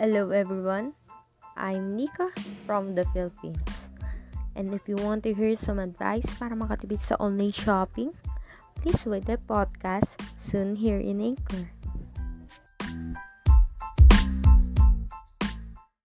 Hello everyone, I'm Nika from the Philippines. And if you want to hear some advice para makatipid sa online shopping, please wait the podcast soon here in Anchor.